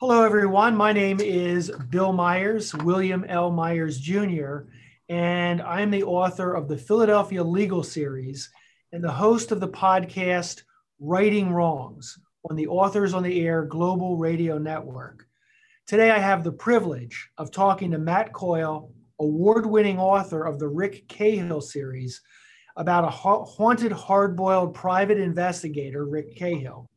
Hello, everyone. My name is Bill Myers, William L. Myers Jr., and I'm the author of the Philadelphia Legal Series and the host of the podcast Writing Wrongs on the Authors on the Air Global Radio Network. Today, I have the privilege of talking to Matt Coyle, award winning author of the Rick Cahill series, about a ha- haunted, hard boiled private investigator, Rick Cahill.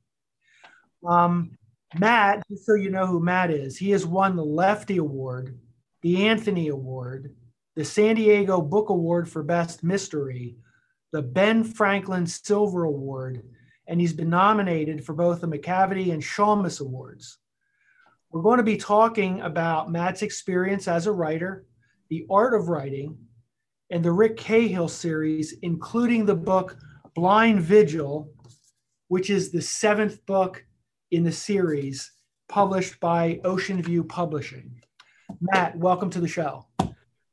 Um, Matt, just so you know who Matt is, he has won the Lefty Award, the Anthony Award, the San Diego Book Award for Best Mystery, the Ben Franklin Silver Award, and he's been nominated for both the Macavity and Shamus Awards. We're going to be talking about Matt's experience as a writer, the art of writing, and the Rick Cahill series, including the book Blind Vigil, which is the seventh book in the series published by Oceanview Publishing. Matt, welcome to the show.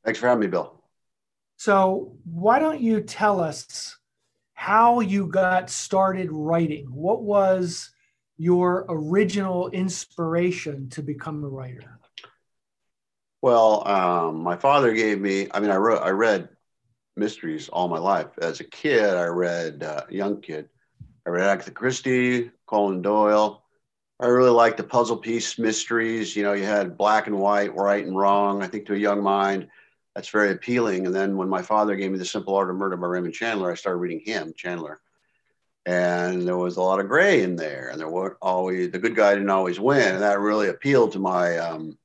Thanks for having me, Bill. So, why don't you tell us how you got started writing? What was your original inspiration to become a writer? Well, um, my father gave me. I mean, I wrote, I read mysteries all my life. As a kid, I read uh, young kid. I read Agatha Christie, Conan Doyle. I really liked the puzzle piece mysteries. You know, you had black and white, right and wrong. I think to a young mind, that's very appealing. And then when my father gave me The Simple Art of Murder by Raymond Chandler, I started reading him, Chandler. And there was a lot of gray in there, and there weren't always the good guy didn't always win, and that really appealed to my, um,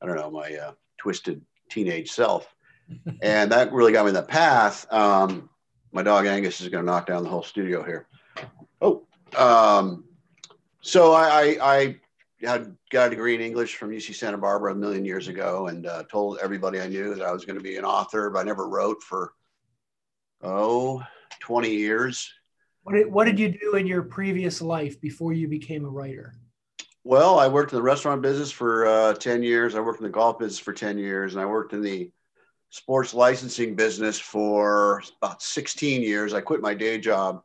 I don't know, my uh, twisted teenage self, and that really got me in the path. Um, my dog Angus is going to knock down the whole studio here. Oh, um, so I, I, I had got a degree in English from UC Santa Barbara a million years ago, and uh, told everybody I knew that I was going to be an author, but I never wrote for oh 20 years. What did, what did you do in your previous life before you became a writer? Well, I worked in the restaurant business for uh, 10 years. I worked in the golf business for 10 years, and I worked in the sports licensing business for about 16 years. I quit my day job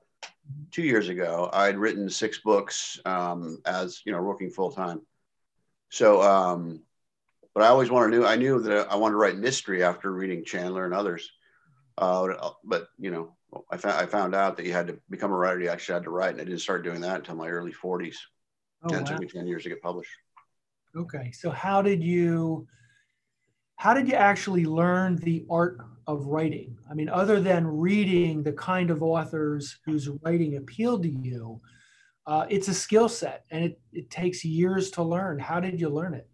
two years ago. I'd written six books um, as you know, working full time. So, um, but I always wanted to. I knew that I wanted to write mystery after reading Chandler and others. Uh, but you know, I found I found out that you had to become a writer. You actually had to write, and I didn't start doing that until my early 40s. Oh, and it took me 10 years to get published. Okay, so how did you? How did you actually learn the art of writing? I mean, other than reading the kind of authors whose writing appealed to you, uh, it's a skill set and it, it takes years to learn. How did you learn it?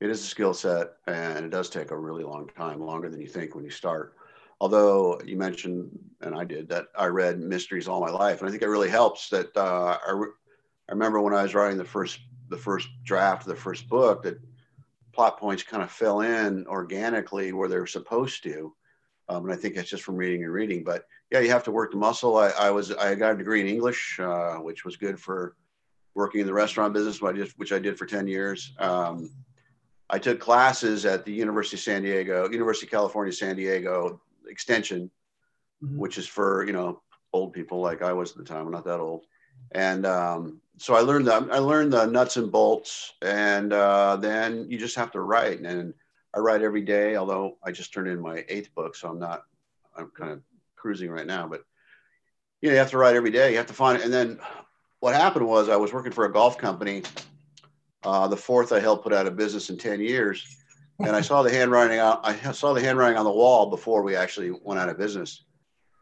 It is a skill set and it does take a really long time, longer than you think when you start. Although you mentioned, and I did, that I read mysteries all my life. And I think it really helps that uh, I, re- I remember when I was writing the first the first draft of the first book that plot points kind of fell in organically where they're supposed to. Um, and I think that's just from reading and reading. But yeah, you have to work the muscle. I, I was I got a degree in English, uh, which was good for working in the restaurant business, which I did, which I did for ten years. Um, I took classes at the University of San Diego, University of California, San Diego Extension, mm-hmm. which is for you know old people like I was at the time. I'm not that old, and um, so I learned that I learned the nuts and bolts, and uh, then you just have to write. And I write every day, although I just turned in my eighth book, so I'm not. I'm kind of cruising right now, but you know, you have to write every day. You have to find it. And then what happened was I was working for a golf company, uh, the fourth I helped put out of business in 10 years. And I saw the handwriting out. I saw the handwriting on the wall before we actually went out of business.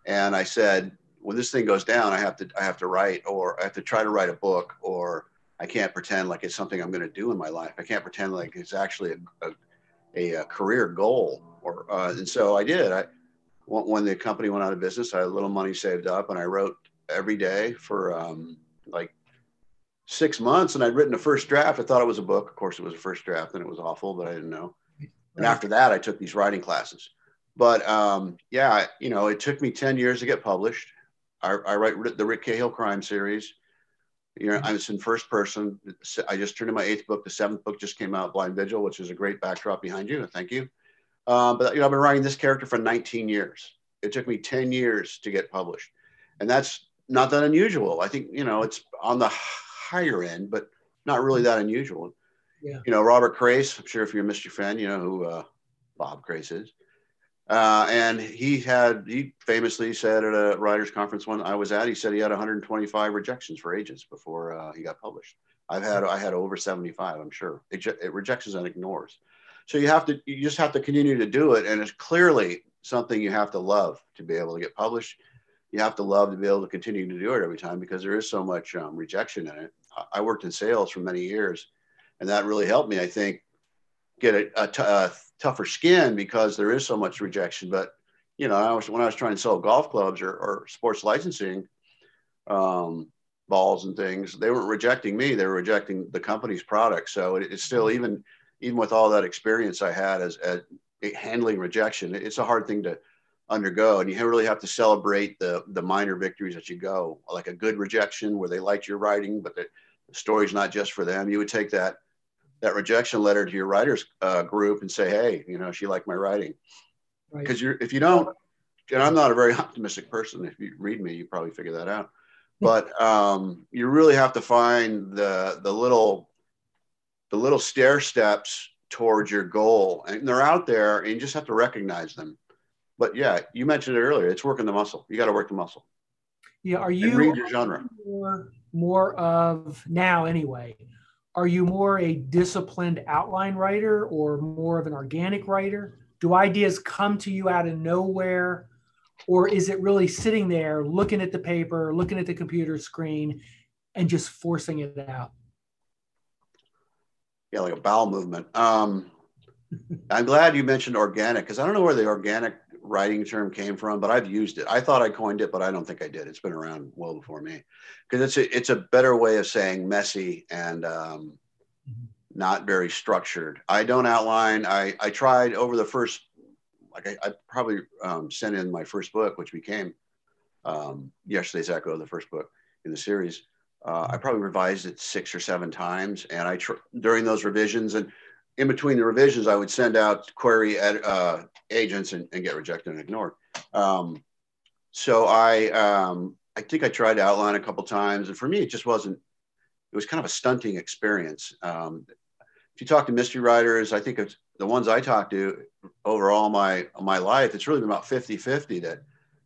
And I said, when this thing goes down, I have to I have to write or I have to try to write a book or I can't pretend like it's something I'm going to do in my life. I can't pretend like it's actually a, a, a career goal. Or uh, and so I did. I when the company went out of business, I had a little money saved up, and I wrote every day for um, like six months. And I'd written a first draft. I thought it was a book. Of course, it was a first draft, and it was awful, but I didn't know. And after that, I took these writing classes. But um, yeah, you know, it took me ten years to get published. I, I write the Rick Cahill crime series. You know, I'm in first person. I just turned in my eighth book. The seventh book just came out, Blind Vigil, which is a great backdrop behind you. Thank you. Uh, but you know, I've been writing this character for 19 years. It took me 10 years to get published, and that's not that unusual. I think you know it's on the higher end, but not really that unusual. Yeah. You know, Robert Crais, I'm sure if you're a Mystery fan, you know who uh, Bob Crais is. Uh, and he had, he famously said at a writer's conference one I was at, he said he had 125 rejections for agents before uh, he got published. I've had, I had over 75, I'm sure. It, it rejects and ignores. So you have to, you just have to continue to do it. And it's clearly something you have to love to be able to get published. You have to love to be able to continue to do it every time because there is so much um, rejection in it. I worked in sales for many years and that really helped me, I think, get a, a, t- a tougher skin because there is so much rejection. But you know, I was when I was trying to sell golf clubs or, or sports licensing um, balls and things, they weren't rejecting me; they were rejecting the company's product. So it, it's still even even with all that experience I had as, as handling rejection, it's a hard thing to undergo, and you really have to celebrate the the minor victories that you go, like a good rejection where they liked your writing, but the, the story's not just for them. You would take that that rejection letter to your writers uh, group and say, hey, you know, she liked my writing. Because right. you're if you don't, and I'm not a very optimistic person. If you read me, you probably figure that out. But um, you really have to find the the little the little stair steps towards your goal, and they're out there, and you just have to recognize them. But yeah, you mentioned it earlier. It's working the muscle. You got to work the muscle. Yeah, are you and read your genre more, more of now anyway? Are you more a disciplined outline writer or more of an organic writer? Do ideas come to you out of nowhere? Or is it really sitting there looking at the paper, looking at the computer screen, and just forcing it out? Yeah, like a bowel movement. Um, I'm glad you mentioned organic because I don't know where the organic writing term came from, but I've used it. I thought I coined it, but I don't think I did. It's been around well before me because it's a, it's a better way of saying messy and um, mm-hmm. not very structured. I don't outline. I, I tried over the first, like I, I probably um, sent in my first book, which became um, Yesterday's Echo, the first book in the series. Uh, I probably revised it six or seven times, and I tr- during those revisions and in between the revisions, I would send out query ed, uh, agents and, and, get rejected and ignored. Um, so I, um, I think I tried to outline a couple times, and for me, it just wasn't. It was kind of a stunting experience. Um, if you talk to mystery writers, I think it's the ones I talk to over all my my life. It's really been about 50-50 that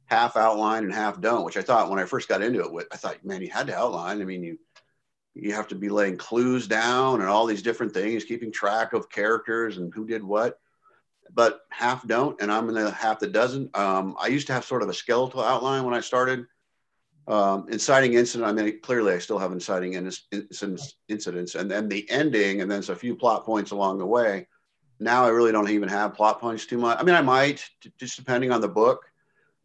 half outline and half don't. Which I thought when I first got into it, I thought, man, you had to outline. I mean, you you have to be laying clues down and all these different things, keeping track of characters and who did what. But half don't, and I'm in the half that doesn't. Um, I used to have sort of a skeletal outline when I started. Um, inciting incident, I mean, clearly I still have inciting incidents, incidents, and then the ending, and then a few plot points along the way. Now I really don't even have plot points too much. I mean, I might, just depending on the book.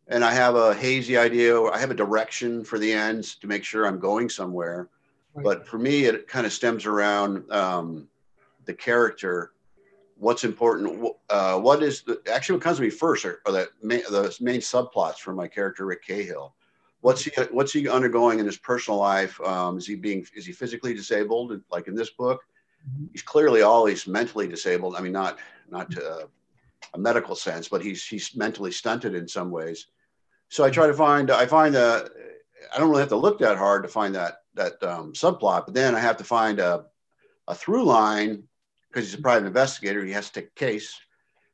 And I have a hazy idea, or I have a direction for the ends to make sure I'm going somewhere but for me, it kind of stems around um, the character. What's important? Uh, what is the actually what comes to me first are, are the, main, the main subplots for my character Rick Cahill. What's he What's he undergoing in his personal life? Um, is he being is he physically disabled? Like in this book, mm-hmm. he's clearly always mentally disabled. I mean, not not to a medical sense, but he's he's mentally stunted in some ways. So I try to find I find that I don't really have to look that hard to find that that um, subplot, but then I have to find a, a through line because he's a private investigator. He has to take a case.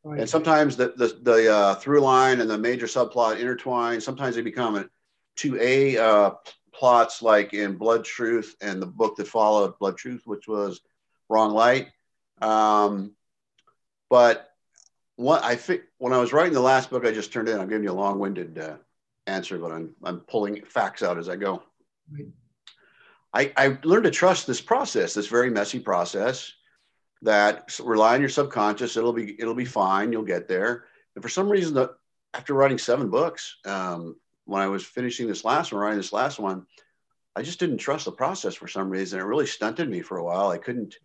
And sometimes the, the, the uh, through line and the major subplot intertwine. Sometimes they become a, two A uh, plots like in Blood Truth and the book that followed Blood Truth, which was Wrong Light. Um, but what I think when I was writing the last book I just turned in, I'm giving you a long winded uh, answer, but I'm, I'm pulling facts out as I go. Right. I, I learned to trust this process, this very messy process that rely on your subconscious. It'll be, it'll be fine. You'll get there. And for some reason, the, after writing seven books, um, when I was finishing this last one, writing this last one, I just didn't trust the process for some reason. It really stunted me for a while. I couldn't,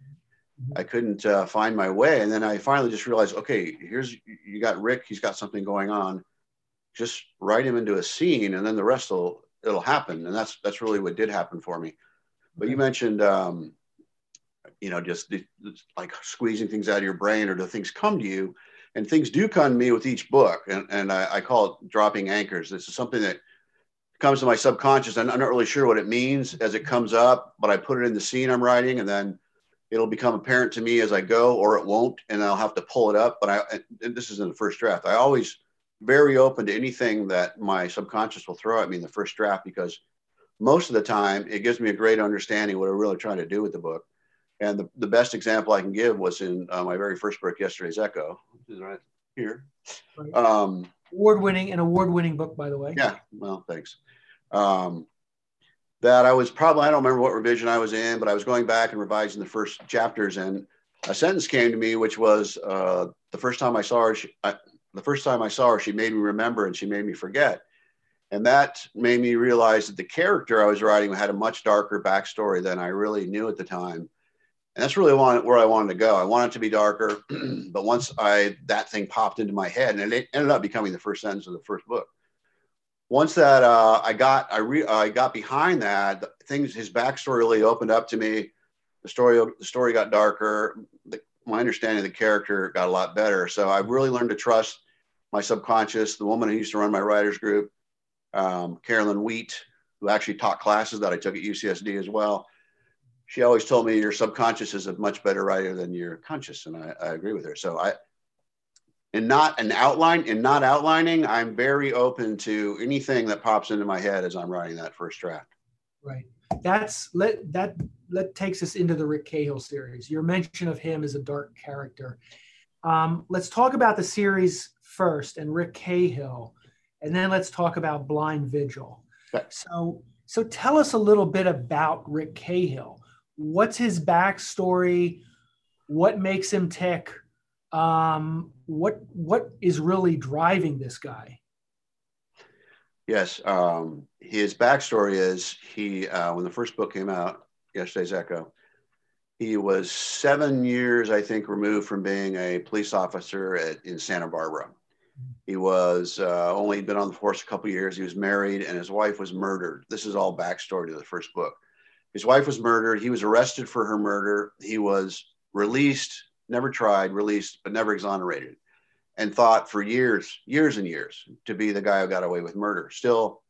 I couldn't uh, find my way. And then I finally just realized, okay, here's, you got Rick, he's got something going on. Just write him into a scene and then the rest will, it'll happen. And that's, that's really what did happen for me. But you mentioned, um, you know, just the, like squeezing things out of your brain or do things come to you? And things do come to me with each book. And, and I, I call it dropping anchors. This is something that comes to my subconscious. And I'm not really sure what it means as it comes up, but I put it in the scene I'm writing, and then it'll become apparent to me as I go, or it won't, and I'll have to pull it up. But I, this is in the first draft. I always very open to anything that my subconscious will throw at me in the first draft because most of the time it gives me a great understanding what I'm really trying to do with the book. And the, the best example I can give was in uh, my very first book, Yesterday's Echo, which is right here. Right. Um, award-winning, an award-winning book, by the way. Yeah, well, thanks. Um, that I was probably I don't remember what revision I was in, but I was going back and revising the first chapters, and a sentence came to me, which was uh, the first time I saw her. She, I, the first time I saw her, she made me remember and she made me forget, and that made me realize that the character I was writing had a much darker backstory than I really knew at the time. And that's really where I wanted to go. I wanted to be darker, but once I that thing popped into my head, and it ended up becoming the first sentence of the first book once that uh, I got I, re, I got behind that things his backstory really opened up to me. The story the story got darker. The, my understanding of the character got a lot better. So I really learned to trust my subconscious. The woman who used to run my writers group, um, Carolyn Wheat, who actually taught classes that I took at UCSD as well. She always told me your subconscious is a much better writer than your conscious, and I, I agree with her. So I and not an outline and not outlining, I'm very open to anything that pops into my head as I'm writing that first draft. Right. That's let that that takes us into the Rick Cahill series. Your mention of him as a dark character. Um, let's talk about the series first and Rick Cahill, and then let's talk about Blind Vigil. Okay. So, so tell us a little bit about Rick Cahill. What's his backstory? What makes him tick? Um, what what is really driving this guy? Yes, um, his backstory is he uh, when the first book came out, yesterday's Echo. He was seven years, I think, removed from being a police officer at, in Santa Barbara. He was uh, only been on the force a couple years. He was married, and his wife was murdered. This is all backstory to the first book. His wife was murdered. He was arrested for her murder. He was released never tried, released, but never exonerated, and thought for years, years and years to be the guy who got away with murder. Still,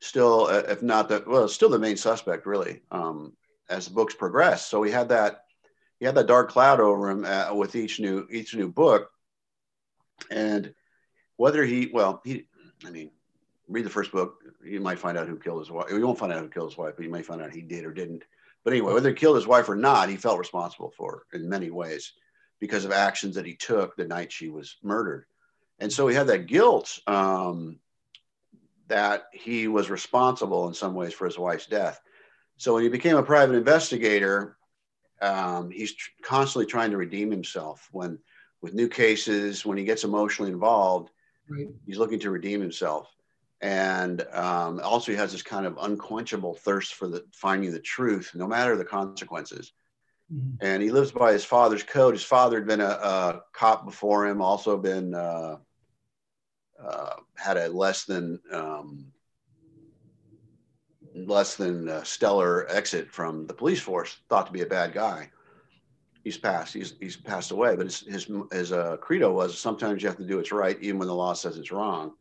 still, uh, if not the well, still the main suspect really. Um, as the books progress, so he had that he had that dark cloud over him uh, with each new each new book, and whether he well he, I mean, read the first book, you might find out who killed his wife. You won't find out who killed his wife, but you might find out he did or didn't. But anyway, whether he killed his wife or not, he felt responsible for in many ways because of actions that he took the night she was murdered. And so he had that guilt um, that he was responsible in some ways for his wife's death. So when he became a private investigator, um, he's tr- constantly trying to redeem himself. When with new cases, when he gets emotionally involved, right. he's looking to redeem himself. And um, also, he has this kind of unquenchable thirst for the finding the truth, no matter the consequences. Mm-hmm. And he lives by his father's code. His father had been a, a cop before him, also been uh, uh, had a less than um, less than stellar exit from the police force. Thought to be a bad guy. He's passed. He's he's passed away. But his his, his uh, credo was sometimes you have to do what's right, even when the law says it's wrong.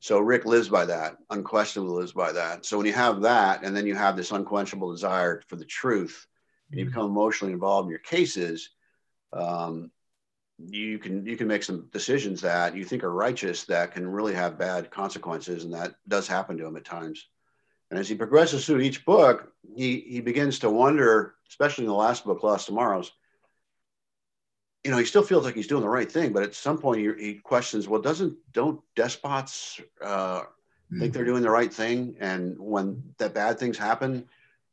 So Rick lives by that, unquestionably lives by that. So when you have that, and then you have this unquenchable desire for the truth, and you become emotionally involved in your cases, um, you can you can make some decisions that you think are righteous that can really have bad consequences, and that does happen to him at times. And as he progresses through each book, he he begins to wonder, especially in the last book, Lost Tomorrows. You know, he still feels like he's doing the right thing, but at some point he, he questions, well, doesn't don't despots uh, think they're doing the right thing? And when that bad things happen,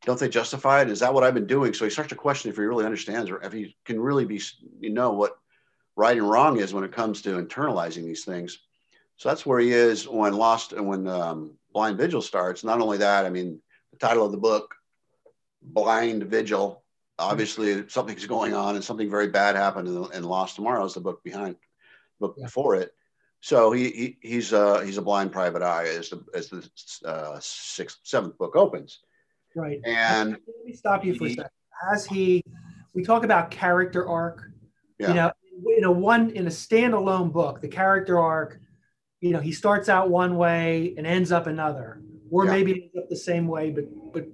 don't they justify it? Is that what I've been doing? So he starts to question if he really understands or if he can really be, you know, what right and wrong is when it comes to internalizing these things. So that's where he is when Lost and when um, Blind Vigil starts. Not only that, I mean, the title of the book, Blind Vigil, obviously something's going on and something very bad happened in, in Lost Tomorrow is the book behind, book yeah. before it. So he, he he's uh, he's a blind private eye as the as the uh, sixth seventh book opens. Right. And let me stop you for he, a second. Has he? We talk about character arc. Yeah. You know, in a one in a standalone book, the character arc. You know, he starts out one way and ends up another. or Yeah. maybe ends up the same way, but but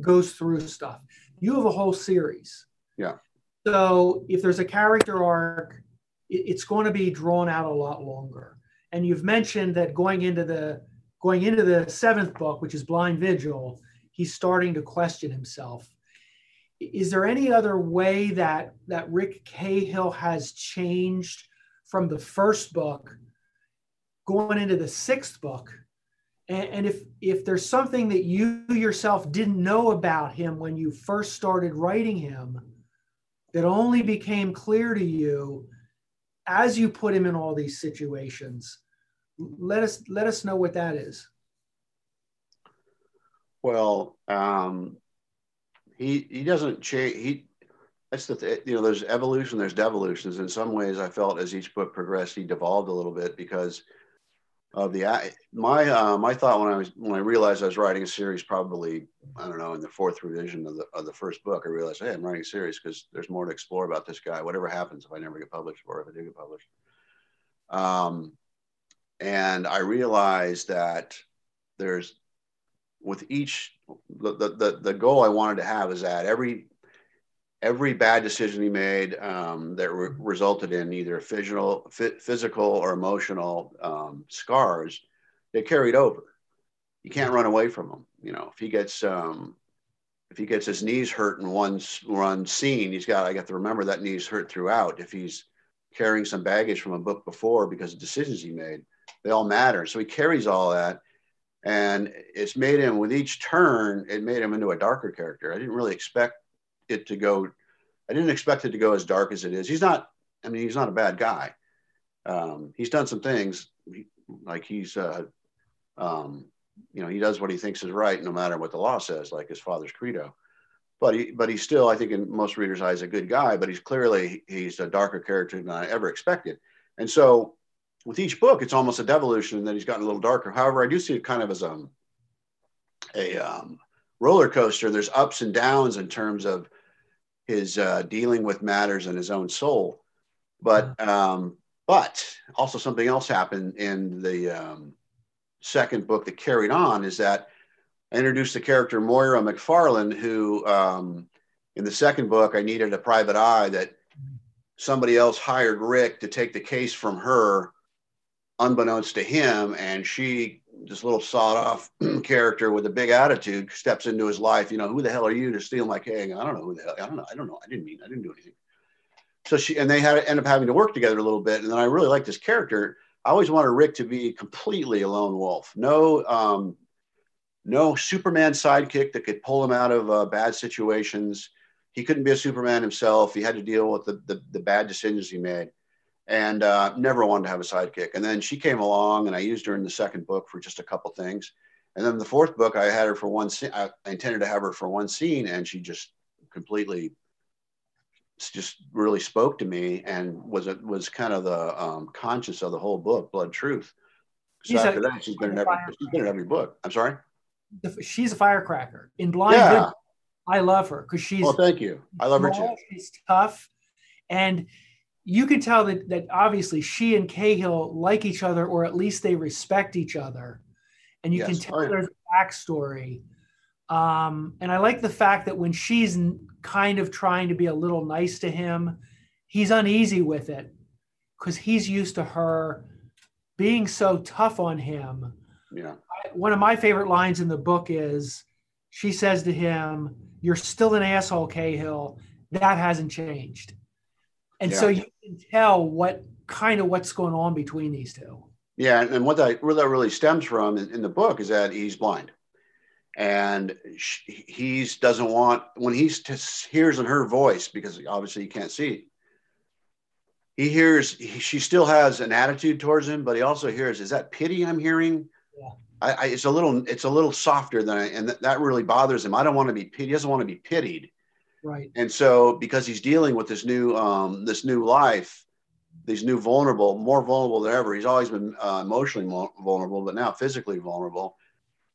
goes through stuff. You have a whole series. Yeah. So if there's a character arc, it's going to be drawn out a lot longer. And you've mentioned that going into the going into the seventh book, which is Blind Vigil, he's starting to question himself. Is there any other way that that Rick Cahill has changed from the first book going into the sixth book? And, and if if there's something that you yourself didn't know about him when you first started writing him, that only became clear to you as you put him in all these situations, let us let us know what that is. Well, um, he he doesn't change. He that's the th- you know there's evolution, there's devolutions. In some ways, I felt as each book progressed, he devolved a little bit because of the my uh, my thought when I was when I realized I was writing a series, probably I don't know in the fourth revision of the of the first book, I realized hey, I'm writing a series because there's more to explore about this guy. Whatever happens if I never get published or if I do get published. Um, and I realized that there's with each the the the goal I wanted to have is that every every bad decision he made um, that re- resulted in either physical physical or emotional um, scars they carried over. You can't run away from them you know. If he gets um, if he gets his knees hurt in one one scene he's got i got to remember that knees hurt throughout. If he's carrying some baggage from a book before because of decisions he made they all matter. So he carries all that and it's made him with each turn it made him into a darker character. I didn't really expect it to go i didn't expect it to go as dark as it is he's not i mean he's not a bad guy um, he's done some things like he's uh, um, you know he does what he thinks is right no matter what the law says like his father's credo but he but he's still i think in most readers eyes a good guy but he's clearly he's a darker character than i ever expected and so with each book, it's almost a devolution, and then he's gotten a little darker. However, I do see it kind of as um, a um, roller coaster. There's ups and downs in terms of his uh, dealing with matters in his own soul, but um, but also something else happened in the um, second book that carried on is that I introduced the character Moira McFarlane, who um, in the second book I needed a private eye that somebody else hired Rick to take the case from her unbeknownst to him, and she, this little sawed-off character with a big attitude, steps into his life. You know, who the hell are you to steal my cake? I don't know who the hell. I don't know. I don't know. I didn't mean. I didn't do anything. So she and they had to end up having to work together a little bit. And then I really like this character. I always wanted Rick to be completely a lone wolf. No, um, no Superman sidekick that could pull him out of uh, bad situations. He couldn't be a Superman himself. He had to deal with the, the, the bad decisions he made and uh, never wanted to have a sidekick. And then she came along, and I used her in the second book for just a couple things. And then the fourth book, I had her for one scene. I intended to have her for one scene, and she just completely, just really spoke to me, and was was kind of the um, conscience of the whole book, Blood Truth. So She's a- that, she's been in every she's been in every book. I'm sorry. The- She's a firecracker. In Blind Yeah. I love her because she's Well, thank you. I love her too. She's tough, and you can tell that that obviously she and Cahill like each other, or at least they respect each other, and you can tell Oh, yeah. there's a backstory. Um, and I like the fact that when she's kind of trying to be a little nice to him, he's uneasy with it because he's used to her being so tough on him Yeah. one of my favorite lines in the book is she says to him, You're still an asshole, Cahill. That hasn't changed. And so you can tell what kind of what's going on between these two. Yeah, and, and what that where that really stems from in, in the book is that he's blind, and he's doesn't want when he hears in her voice because obviously he can't see. He hears he, she still has an attitude towards him, but he also hears is that pity I'm hearing. Yeah. I, I, it's a little it's a little softer than I, and th- that really bothers him. I don't want to be pitied. He doesn't want to be pitied. Right. And so, because he's dealing with this new um, this new life, these new vulnerable, more vulnerable than ever. He's always been uh, emotionally vulnerable, but now physically vulnerable.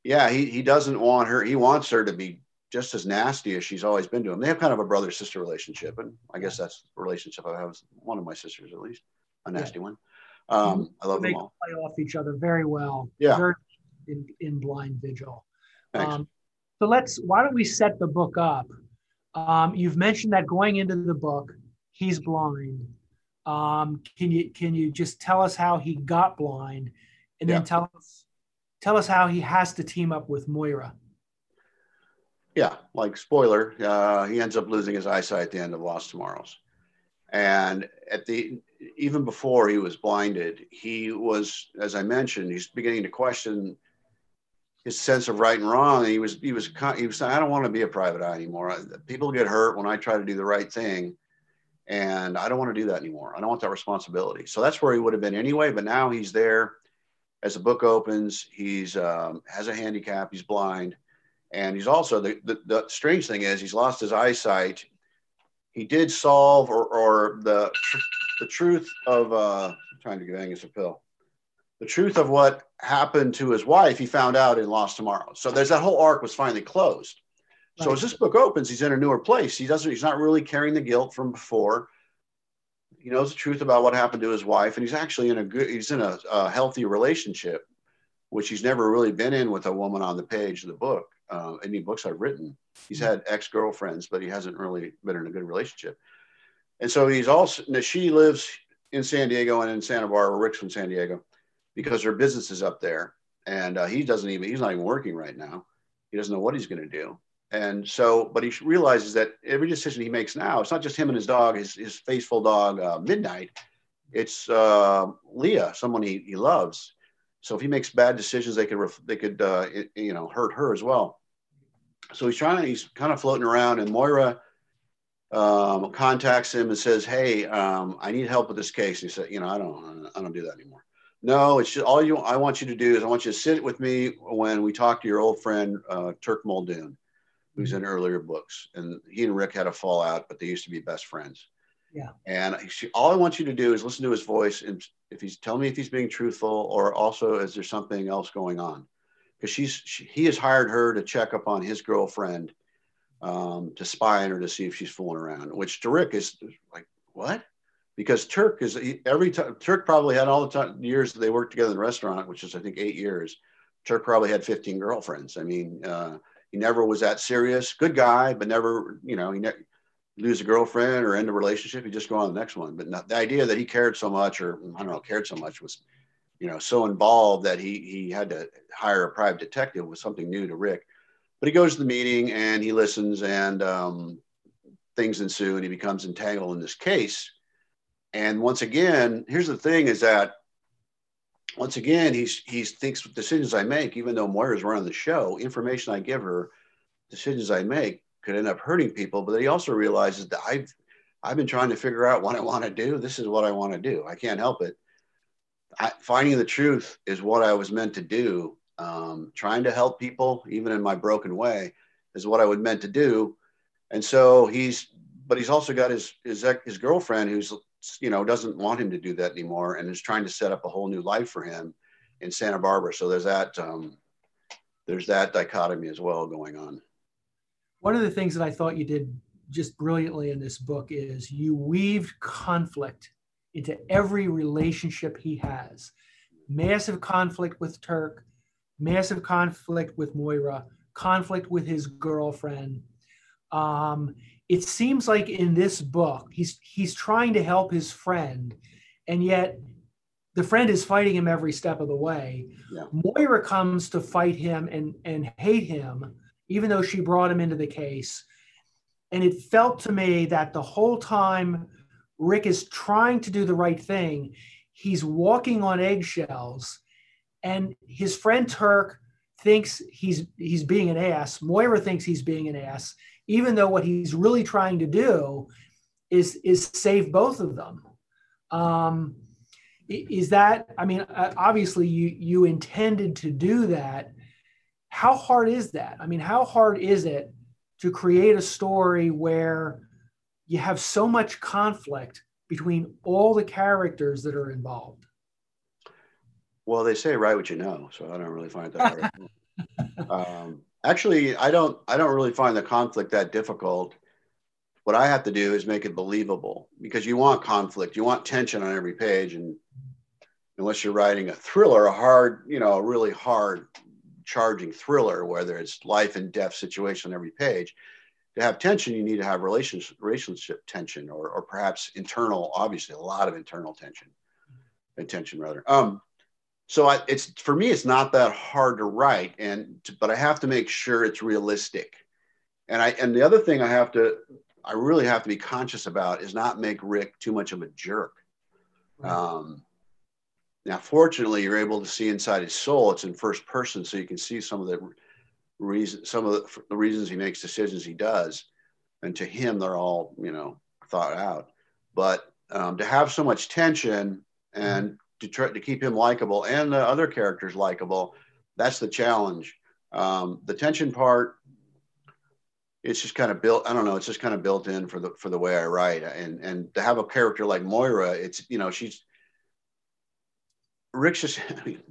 Yeah, he he doesn't want her. He wants her to be just as nasty as she's always been to him. They have kind of a brother sister relationship, and I guess that's the relationship I have with one of my sisters, at least a nasty one. Um, I love they them all. play off each other very well. Yeah. Very- in, in Blind Vigil. Um, so let's, why don't we set the book up? Um, you've mentioned that going into the book, he's blind. Um, can you can you just tell us how he got blind, and then tell us tell us how he has to team up with Moira? Yeah, like spoiler, uh, he ends up losing his eyesight at the end of Lost Tomorrows, and at the even before he was blinded, he was, as I mentioned, he's beginning to question his sense of right and wrong. And he was, he was, he was saying, I don't want to be a private eye anymore. People get hurt when I try to do the right thing. And I don't want to do that anymore. I don't want that responsibility. So that's where he would have been anyway. But now he's there as the book opens. He's um, has a handicap. He's blind. And he's also the, the, the strange thing is he's lost his eyesight. He did solve or, or the the truth of uh, I'm trying to get Angus a pill. The truth of what happened to his wife, he found out in Lost Tomorrow. So there's that whole arc was finally closed. So right. as this book opens, he's in a newer place. He doesn't. He's not really carrying the guilt from before. He knows the truth about what happened to his wife, and he's actually in a good. He's in a, a healthy relationship, which he's never really been in with a woman on the page of the book. Uh, any books I've written, he's hmm. had ex girlfriends, but he hasn't really been in a good relationship. And so he's also, now she lives in San Diego and in Santa Barbara, Rick's from San Diego, because her business is up there. And uh, he doesn't even, he's not even working right now. He doesn't know what he's going to do. And so, but he realizes that every decision he makes now, it's not just him and his dog, his, his faithful dog, uh, Midnight. It's uh, Leah, someone he, he loves. So if he makes bad decisions, they could, ref- they could, uh, it, you know, hurt her as well. So he's trying, he's kind of floating around and Moira um, contacts him and says, "Hey, um, I need help with this case." he said, "You know, I don't, I don't do that anymore. No, it's just all you. I want you to do is I want you to sit with me when we talk to your old friend uh, Turk Muldoon, who's in earlier books, and he and Rick had a fallout, but they used to be best friends. Yeah. And she, all I want you to do is listen to his voice, and if he's tell me if he's being truthful, or also is there something else going on? Because she's she, he has hired her to check up on his girlfriend." um, to spy on her to see if she's fooling around, which to Rick is like, what? Because Turk is every time Turk probably had all the time, years that they worked together in the restaurant, which is I think eight years. Turk probably had 15 girlfriends. I mean, uh, he never was that serious. Good guy, but never, you know, he ne- lose a girlfriend or end a relationship. He just go on the next one. But not, the idea that he cared so much, or I don't know, cared so much was, you know, so involved that he he had to hire a private detective was something new to Rick. But he goes to the meeting and he listens, and um, things ensue, and he becomes entangled in this case. And once again, here's the thing: is that once again, he's he thinks decisions I make, even though Moira's running the show, information I give her, decisions I make could end up hurting people. But he also realizes that I've I've been trying to figure out what I want to do. This is what I want to do. I can't help it. I, finding the truth is what I was meant to do um, trying to help people, even in my broken way, is what I was meant to do. And so he's, but he's also got his his his girlfriend who's you know doesn't want him to do that anymore, and is trying to set up a whole new life for him in Santa Barbara. So there's that um, there's that dichotomy as well going on. One of the things that I thought you did just brilliantly in this book is you weaved conflict into every relationship he has. Massive conflict with Turk, massive conflict with Moira, conflict with his girlfriend. Um, it seems like in this book, he's he's trying to help his friend, and yet the friend is fighting him every step of the way. Yeah. Moira comes to fight him and and hate him, even though she brought him into the case. And it felt to me that the whole time Rick is trying to do the right thing, he's walking on eggshells and his friend Turk thinks he's he's being an ass. Moira thinks he's being an ass, even though what he's really trying to do is is save both of them. Um, is that? I mean, uh, obviously you you intended to do that. How hard is that? I mean, how hard is it to create a story where you have so much conflict between all the characters that are involved? Well, they say write what you know, so I don't really find that hard. um, actually, I don't. I don't really find the conflict that difficult. What I have to do is make it believable because you want conflict, you want tension on every page, and unless you're writing a thriller, a hard, you know, a really hard charging thriller, whether it's life and death situation on every page, to have tension, you need to have relationship, relationship tension or, or perhaps internal, obviously a lot of internal tension, tension rather. Um, so I, it's for me, it's not that hard to write, and but I have to make sure it's realistic. And I and the other thing I have to, I really have to be conscious about is not make Rick too much of a jerk. Um, now, fortunately, you're able to see inside his soul. It's in first person, so you can see some of the reason, some of the, the reasons he makes decisions he does. And to him, they're all you know thought out. But um, to have so much tension and to try to keep him likable and the other characters likable, that's the challenge. Um, the tension part, it's just kind of built. I don't know. It's just kind of built in for the for the way I write, and and to have a character like Moira, it's you know she's Rick's just. I mean,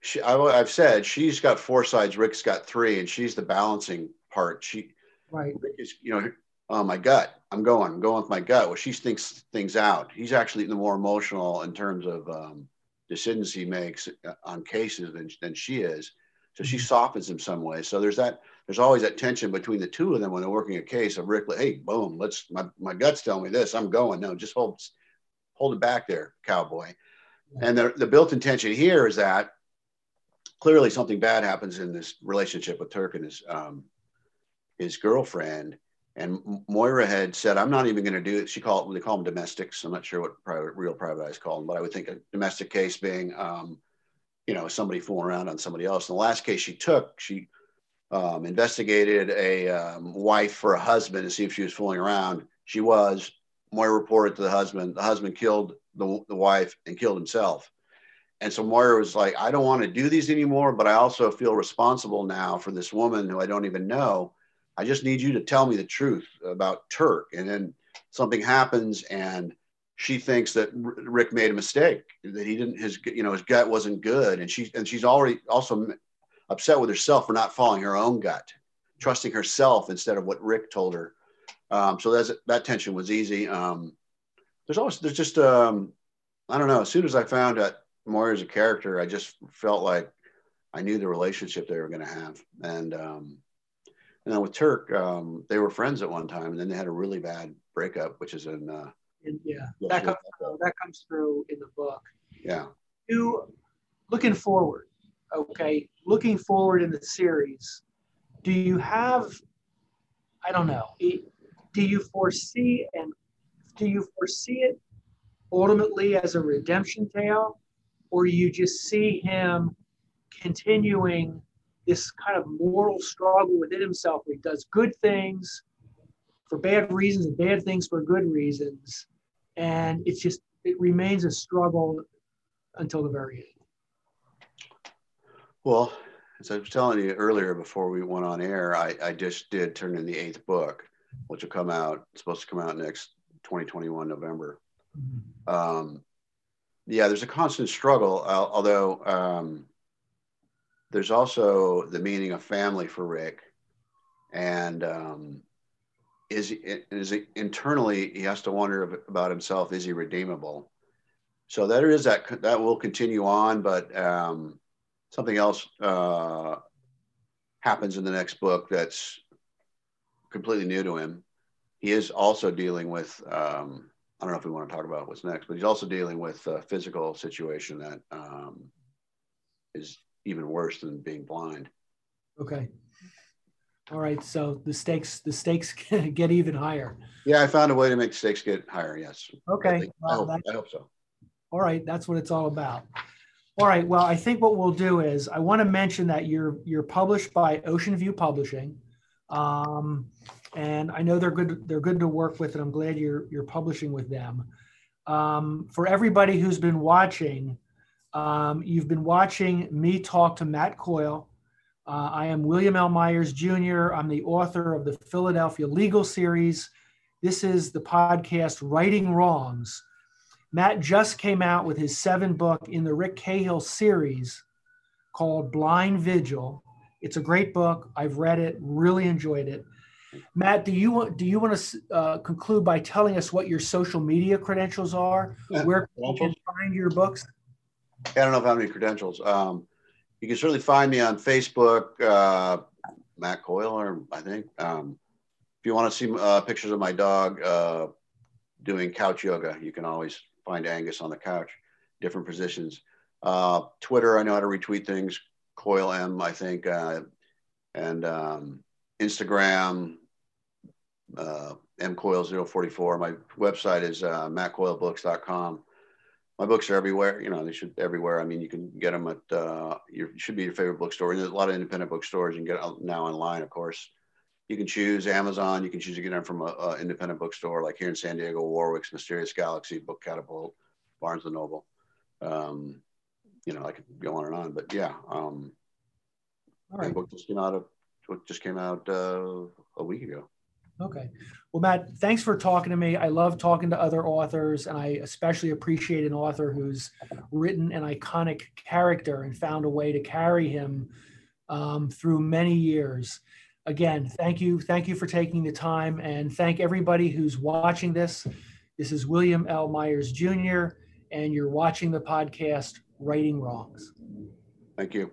she, I, have said she's got four sides. Rick's got three, and she's the balancing part. She, right? Rick is, you know, oh my gut, I'm going, I'm going with my gut. Well, she thinks things out. He's actually the more emotional in terms of um, decisions he makes uh, on cases than, than she is. So she mm-hmm. softens him some way. So there's that. There's always that tension between the two of them when they're working a case of Rick. Hey, boom, let's. My, my gut's telling me this. I'm going. No, just hold, hold it back there, cowboy. And the, the built-in tension here is that clearly something bad happens in this relationship with Turk and his um, his girlfriend. And Moira had said, "I'm not even going to do it." She called they call them domestics. I'm not sure what private, real private eyes call them, but I would think a domestic case being, um, you know, somebody fooling around on somebody else. In the last case she took, she um, investigated a um, wife for a husband to see if she was fooling around. She was. Moira reported to the husband. The husband killed the, the wife and killed himself. And so Moira was like, I don't want to do these anymore, but I also feel responsible now for this woman who I don't even know. I just need you to tell me the truth about Turk. And then something happens and she thinks that Rick made a mistake, that he didn't, his, you know, his gut wasn't good. And she, and she's already also upset with herself for not following her own gut, trusting herself instead of what Rick told her. Um, so that's, that tension was easy. Um, there's always there's just um I don't know. As soon as I found out Moira as a character, I just felt like I knew the relationship they were going to have, and um, and then with Turk, um, they were friends at one time, and then they had a really bad breakup, which is in uh, and yeah, that comes through, that comes through in the book. Yeah. You looking forward, okay? Looking forward in the series, do you have? I don't know. Do you foresee and do you foresee it ultimately as a redemption tale, or you just see him continuing this kind of moral struggle within himself where he does good things for bad reasons and bad things for good reasons, and it's just it remains a struggle until the very end. Well, as I was telling you earlier before we went on air, I, I just did turn in the eighth book, which will come out, it's supposed to come out next 2021 November. Mm-hmm. Um, yeah, there's a constant struggle, uh, although um, there's also the meaning of family for Rick, and um, is is he, internally he has to wonder about himself: is he redeemable? So there is that that will continue on, but um, something else uh, happens in the next book that's completely new to him he is also dealing with um, I don't know if we want to talk about what's next, but he's also dealing with a physical situation that um, is even worse than being blind. Okay. All right. So the stakes the stakes get even higher. Yeah, I found a way to make stakes get higher. Yes. Okay. I, well, I, hope, I hope so. All right. That's what it's all about. All right. Well, I think what we'll do is I want to mention that you're you're published by Oceanview Publishing. Um, and I know they're good. They're good to work with, and I'm glad you're you're publishing with them. Um, for everybody who's been watching, um, you've been watching me talk to Matt Coyle. Uh, I am William L. Myers Jr. I'm the author of the Philadelphia Legal Series. This is the podcast Writing Wrongs. Matt just came out with his seven book in the Rick Cahill series called Blind Vigil. It's a great book. I've read it, really enjoyed it. Matt, do you want do you want to uh, conclude by telling us what your social media credentials are? Yeah, Where can find your books? I don't know if I have any credentials. Um, you can certainly find me on Facebook, uh, Matt Coyle, or I think. Um, if you want to see uh, pictures of my dog uh, doing couch yoga, you can always find Angus on the couch, different positions. Uh, Twitter, I know how to retweet things. Coyle M, I think, uh, and um, Instagram, uh, mcoyle044. My website is mattcoylebooks.com. My books are everywhere. You know, they should everywhere. I mean, you can get them at uh, your should be your favorite bookstore. And there's a lot of independent bookstores. You can get now online, of course. You can choose Amazon. You can choose to get them from an independent bookstore, like here in San Diego, Warwick's Mysterious Galaxy, Book Catapult, Barnes and Noble. Um, you know, I could go on and on, but yeah. Um, All right. book just came out of just came out uh, a week ago. Okay. Well, Matt, thanks for talking to me. I love talking to other authors, and I especially appreciate an author who's written an iconic character and found a way to carry him um, through many years. Again, thank you. Thank you for taking the time, and thank everybody who's watching this. This is William L. Myers Jr., and you're watching the podcast Righting Wrongs. Thank you.